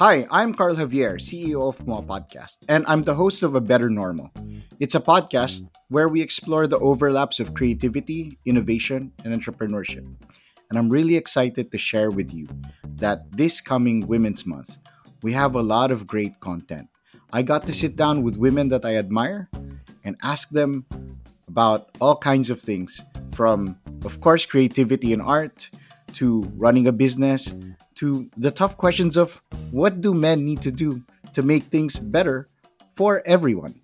Hi, I'm Carl Javier, CEO of Mo Podcast, and I'm the host of A Better Normal. It's a podcast where we explore the overlaps of creativity, innovation, and entrepreneurship. And I'm really excited to share with you that this coming Women's Month, we have a lot of great content. I got to sit down with women that I admire and ask them about all kinds of things from, of course, creativity and art to running a business to the tough questions of what do men need to do to make things better for everyone.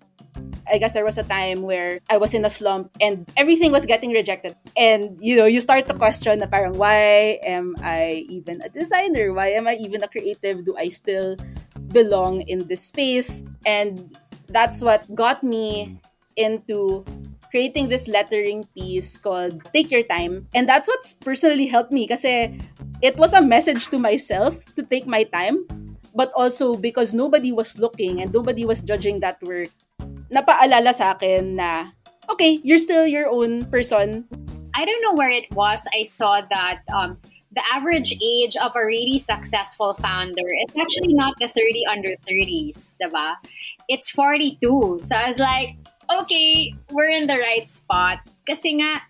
I guess there was a time where I was in a slump and everything was getting rejected. And you know, you start to question na parang why am I even a designer? Why am I even a creative? Do I still belong in this space? And that's what got me into creating this lettering piece called Take Your Time. And that's what's personally helped me kasi it was a message to myself to take my time, but also because nobody was looking and nobody was judging that work, napaalala sa akin na, okay, you're still your own person. I don't know where it was. I saw that um, the average age of a really successful founder is actually not the 30 under 30s, diba? It's 42. So I was like, okay, we're in the right spot. Kasi nga,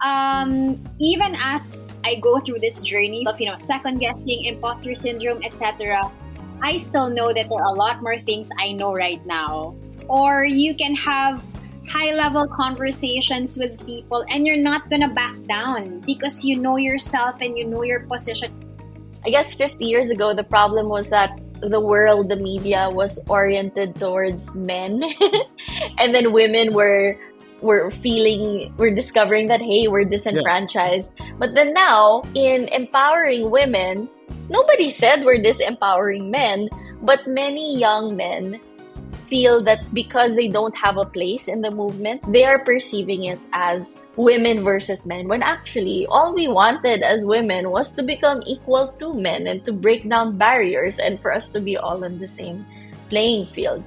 um, even as I go through this journey of, you know, second guessing, imposter syndrome, etc., I still know that there are a lot more things I know right now. Or you can have high level conversations with people and you're not gonna back down because you know yourself and you know your position. I guess 50 years ago, the problem was that the world, the media was oriented towards men, and then women were were feeling we're discovering that hey we're disenfranchised yeah. but then now in empowering women nobody said we're disempowering men but many young men feel that because they don't have a place in the movement, they are perceiving it as women versus men, when actually all we wanted as women was to become equal to men and to break down barriers and for us to be all on the same playing field.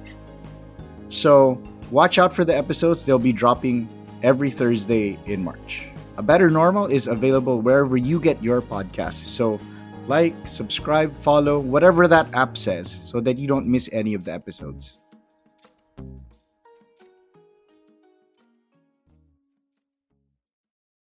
So, watch out for the episodes, they'll be dropping every Thursday in March. A Better Normal is available wherever you get your podcast. So, like, subscribe, follow, whatever that app says, so that you don't miss any of the episodes.